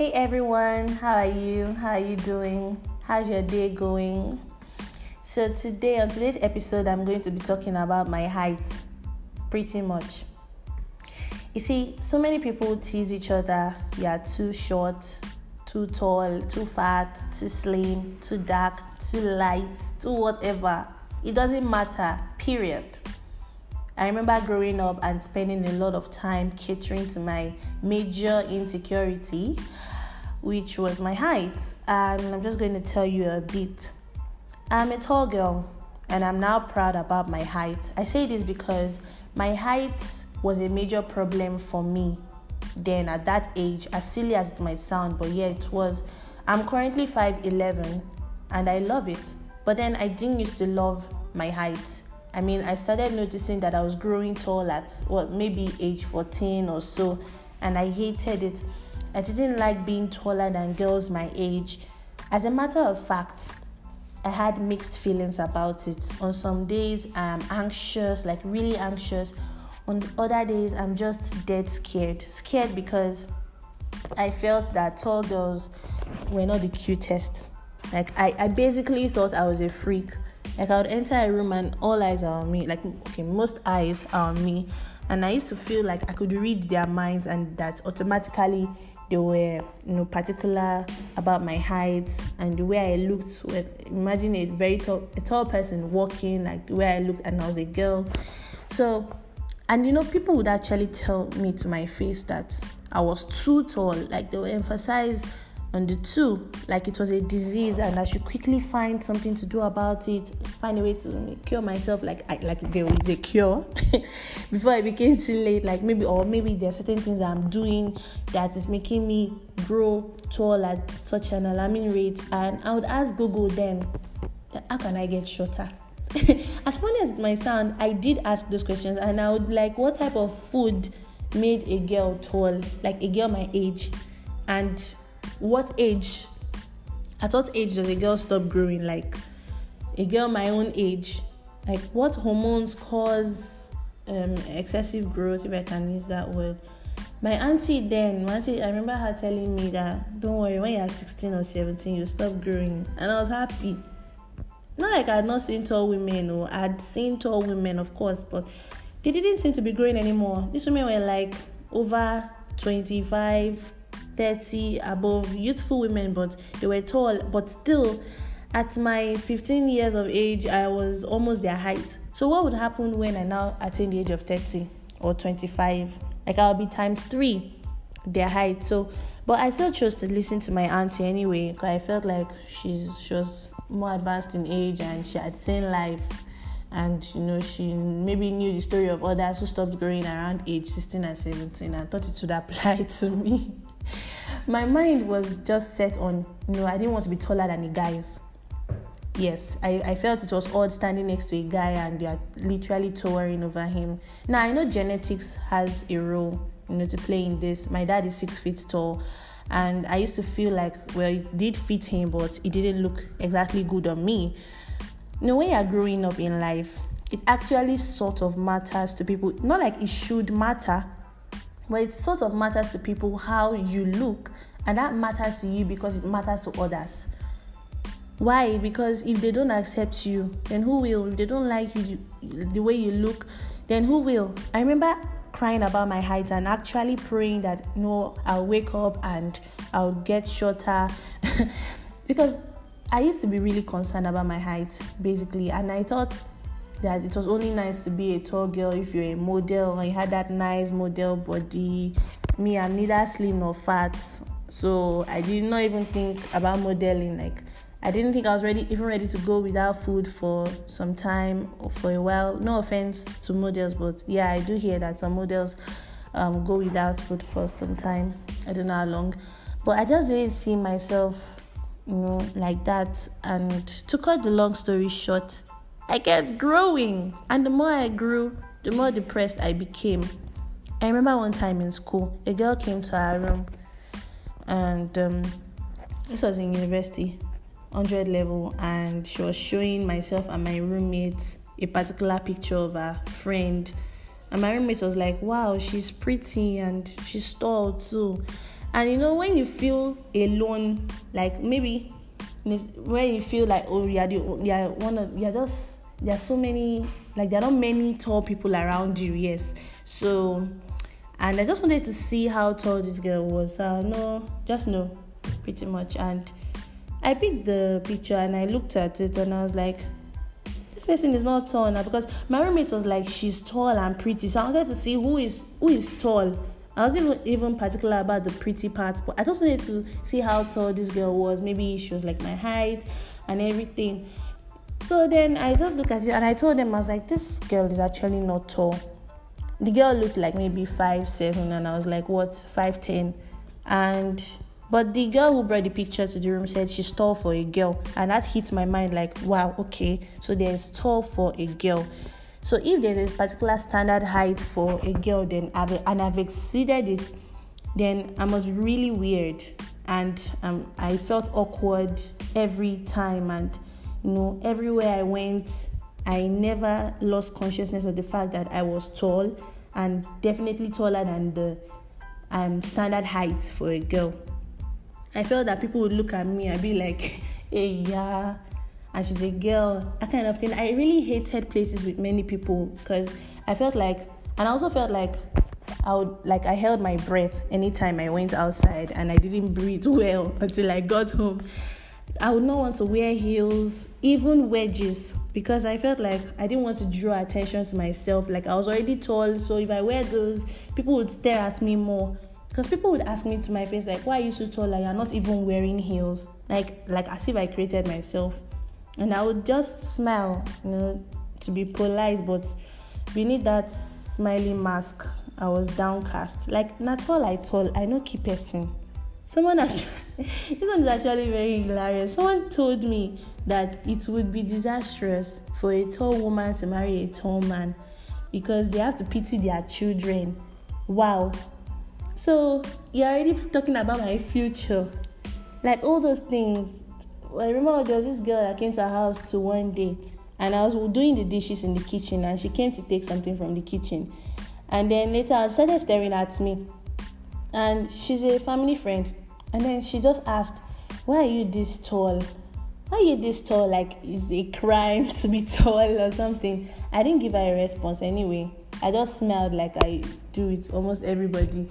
Hey everyone, how are you? How are you doing? How's your day going? So, today, on today's episode, I'm going to be talking about my height pretty much. You see, so many people tease each other you are too short, too tall, too fat, too slim, too dark, too light, too whatever. It doesn't matter, period. I remember growing up and spending a lot of time catering to my major insecurity, which was my height. And I'm just going to tell you a bit. I'm a tall girl and I'm now proud about my height. I say this because my height was a major problem for me then at that age, as silly as it might sound, but yeah, it was. I'm currently 5'11 and I love it. But then I didn't used to love my height. I mean, I started noticing that I was growing tall at what maybe age 14 or so, and I hated it. I didn't like being taller than girls my age. As a matter of fact, I had mixed feelings about it. On some days, I'm anxious, like really anxious. On other days, I'm just dead scared. Scared because I felt that tall girls were not the cutest. Like, I, I basically thought I was a freak like I would enter a room and all eyes are on me. Like okay, most eyes are on me, and I used to feel like I could read their minds, and that automatically they were you know particular about my height and the way I looked. Imagine a very tall, a tall person walking like the way I looked, and I was a girl. So, and you know, people would actually tell me to my face that I was too tall. Like they would emphasize on the two, like it was a disease, and I should quickly find something to do about it, find a way to cure myself, like I, like there was a cure before I became too late. Like maybe, or maybe there are certain things I'm doing that is making me grow tall at such an alarming rate, and I would ask Google then, how can I get shorter? as funny as it might sound, I did ask those questions, and I would like, what type of food made a girl tall, like a girl my age, and what age at what age does a girl stop growing? Like a girl my own age like what hormones cause um, excessive growth if i can use that word? My auntie then my auntie i remember her telling me that don't worry when you're 16 or 17 you stop growing. And i was happy. Not like i had not seen tall women or i had seen tall women of course but they didn't seem to be growing anymore. These women were like over 25 30 above youthful women but they were tall. But still at my 15 years of age i was almost their height. So what would happen when i now attain the age of 30 or 25 like i'll be times three their height. So but i still chose to listen to my auntie anyway because i felt like she's she was more advanced in age and she had seen life. And you know she maybe knew the story of others who stopped growing around age 16 and 17 and thought it would apply to me my mind was just set on you know I didn't want to be taller than the guys. Yes, I, I felt it was odd standing next to a guy and they are literally towering over him. Now I know genetics has a role, you know, to play in this. My dad is six feet tall and I used to feel like well it did fit him but it didn't look exactly good on me. You know, when you're growing up in life, it actually sort of matters to people. Not like it should matter, but it sort of matters to people how you look, and that matters to you because it matters to others. Why? Because if they don't accept you, then who will? If they don't like you the way you look, then who will? I remember crying about my height and actually praying that you no, know, I'll wake up and I'll get shorter because I used to be really concerned about my height basically, and I thought that it was only nice to be a tall girl if you're a model and you had that nice model body. Me, I'm neither slim nor fat, so I did not even think about modeling. Like, I didn't think I was ready, even ready to go without food for some time or for a while. No offense to models, but yeah, I do hear that some models um, go without food for some time. I don't know how long, but I just didn't see myself, you know, like that. And to cut the long story short, I kept growing, and the more I grew, the more depressed I became. I remember one time in school, a girl came to our room, and um, this was in university, 100 level, and she was showing myself and my roommates a particular picture of a friend. And my roommate was like, Wow, she's pretty and she's tall too. And you know, when you feel alone, like maybe when you feel like oh yeah, yeah, one of you're just there's so many like there are not many tall people around you. Yes, so and I just wanted to see how tall this girl was. Uh, no, just no, pretty much. And I picked the picture and I looked at it and I was like, this person is not tall now because my roommate was like, she's tall and pretty. So I wanted to see who is who is tall. I wasn't even particular about the pretty part, but I just wanted to see how tall this girl was. Maybe she was like my height and everything. So then I just look at it and I told them I was like, this girl is actually not tall the girl looked like maybe five seven and I was like, what, five ten? And but the girl who brought the picture to the room said she's tall for a girl, and that hit my mind like, wow, okay, so there's tall for a girl. So if there's a particular standard height for a girl, then I've, and I've exceeded it, then I must be really weird, and um, I felt awkward every time, and you know, everywhere I went, I never lost consciousness of the fact that I was tall and definitely taller than the um, standard height for a girl. I felt that people would look at me and be like, hey, yeah, and she's a girl, that kind of thing. I really hated places with many people because I felt like, and I also felt like I would, like, I held my breath anytime I went outside and I didn't breathe well until I got home. I would not want to wear heels, even wedges, because I felt like I didn't want to draw attention to myself. Like I was already tall, so if I wear those, people would stare at me more. Because people would ask me to my face, like, why are you so tall? Like you're not even wearing heels. Like like as if I created myself. And I would just smile, you know, to be polite, but beneath that smiling mask, I was downcast. Like not all I told, I know key person. Someone actually, this one is actually very hilarious. Someone told me that it would be disastrous for a tall woman to marry a tall man because they have to pity their children. Wow. So you're already talking about my future. Like all those things. I remember there was this girl that came to our house to one day and I was doing the dishes in the kitchen and she came to take something from the kitchen. And then later I started staring at me. And she's a family friend. And then she just asked, Why are you this tall? Why are you this tall? Like, is it a crime to be tall or something? I didn't give her a response anyway. I just smiled like I do with almost everybody.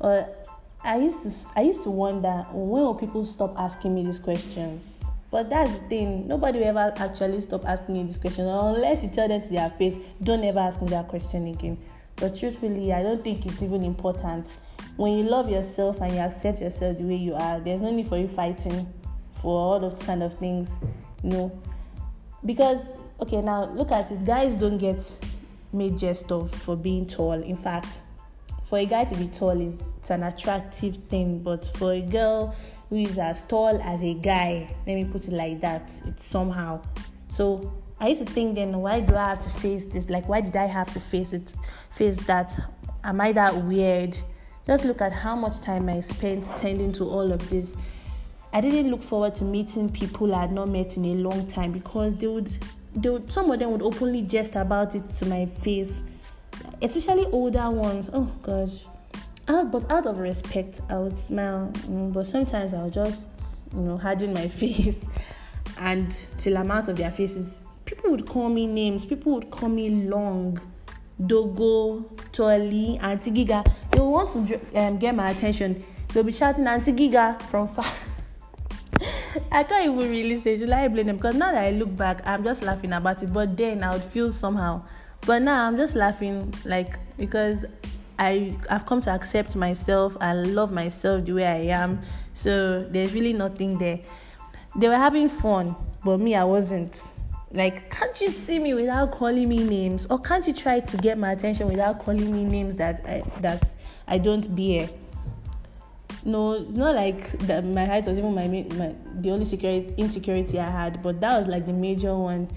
But I used to I used to wonder when will people stop asking me these questions? But that's the thing, nobody will ever actually stop asking me these questions unless you tell them to their face, don't ever ask me that question again. But truthfully, I don't think it's even important when you love yourself and you accept yourself the way you are, there's no need for you fighting for all those kind of things. You know, because okay, now look at it. Guys don't get made jest of for being tall. In fact, for a guy to be tall is it's an attractive thing, but for a girl who is as tall as a guy, let me put it like that, it's somehow. So I used to think then, why do I have to face this? Like, why did I have to face it? Face that? Am I that weird? Just look at how much time I spent tending to all of this. I didn't look forward to meeting people I had not met in a long time because they would, they would some of them would openly jest about it to my face, especially older ones. Oh gosh. Out, but out of respect, I would smile. Mm, but sometimes I would just, you know, harden my face, and till I'm out of their faces, people would call me names. People would call me long Dogo, Toli, Auntie Giga. They will want to um, get my attention. They'll be shouting Auntie Giga from far. I can't even really say should I blame them because now that I look back, I'm just laughing about it. But then I would feel somehow. But now I'm just laughing like because I I've come to accept myself and love myself the way I am. So there's really nothing there. They were having fun, but me I wasn't. Like, can't you see me without calling me names? Or can't you try to get my attention without calling me names that I, that I don't bear? No, it's not like that my height was even my, my the only security insecurity I had, but that was like the major one.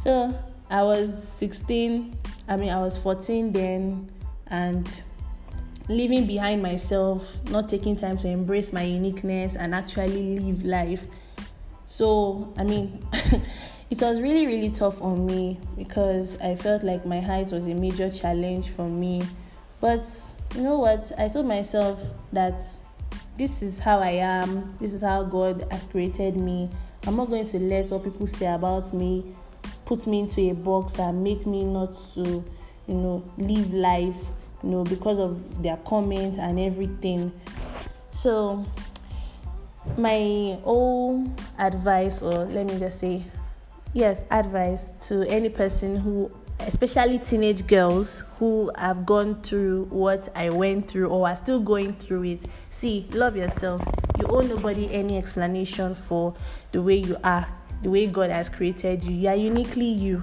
So I was 16, I mean I was 14 then and leaving behind myself, not taking time to embrace my uniqueness and actually live life. So, I mean, it was really really tough on me because I felt like my height was a major challenge for me. But you know what? I told myself that this is how I am, this is how God has created me. I'm not going to let what people say about me put me into a box and make me not to, you know, live life, you know, because of their comments and everything. So, my own advice, or let me just say, yes, advice to any person who especially teenage girls who have gone through what I went through or are still going through it. See, love yourself. You owe nobody any explanation for the way you are, the way God has created you. You are uniquely you.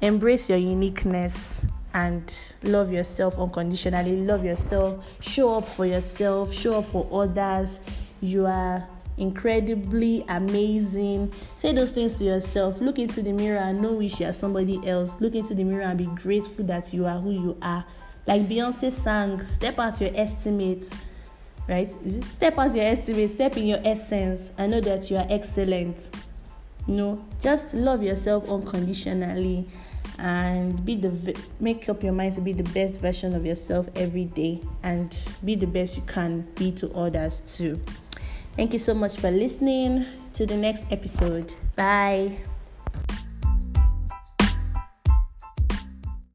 Embrace your uniqueness and love yourself unconditionally. Love yourself. Show up for yourself. Show up for others. You are incredibly amazing. Say those things to yourself. Look into the mirror and know wish you are somebody else. Look into the mirror and be grateful that you are who you are. Like Beyonce sang, step out your estimate, right? Step out your estimate, step in your essence, and know that you are excellent. You know, just love yourself unconditionally and be the make up your mind to be the best version of yourself every day and be the best you can be to others too. Thank you so much for listening. To the next episode. Bye.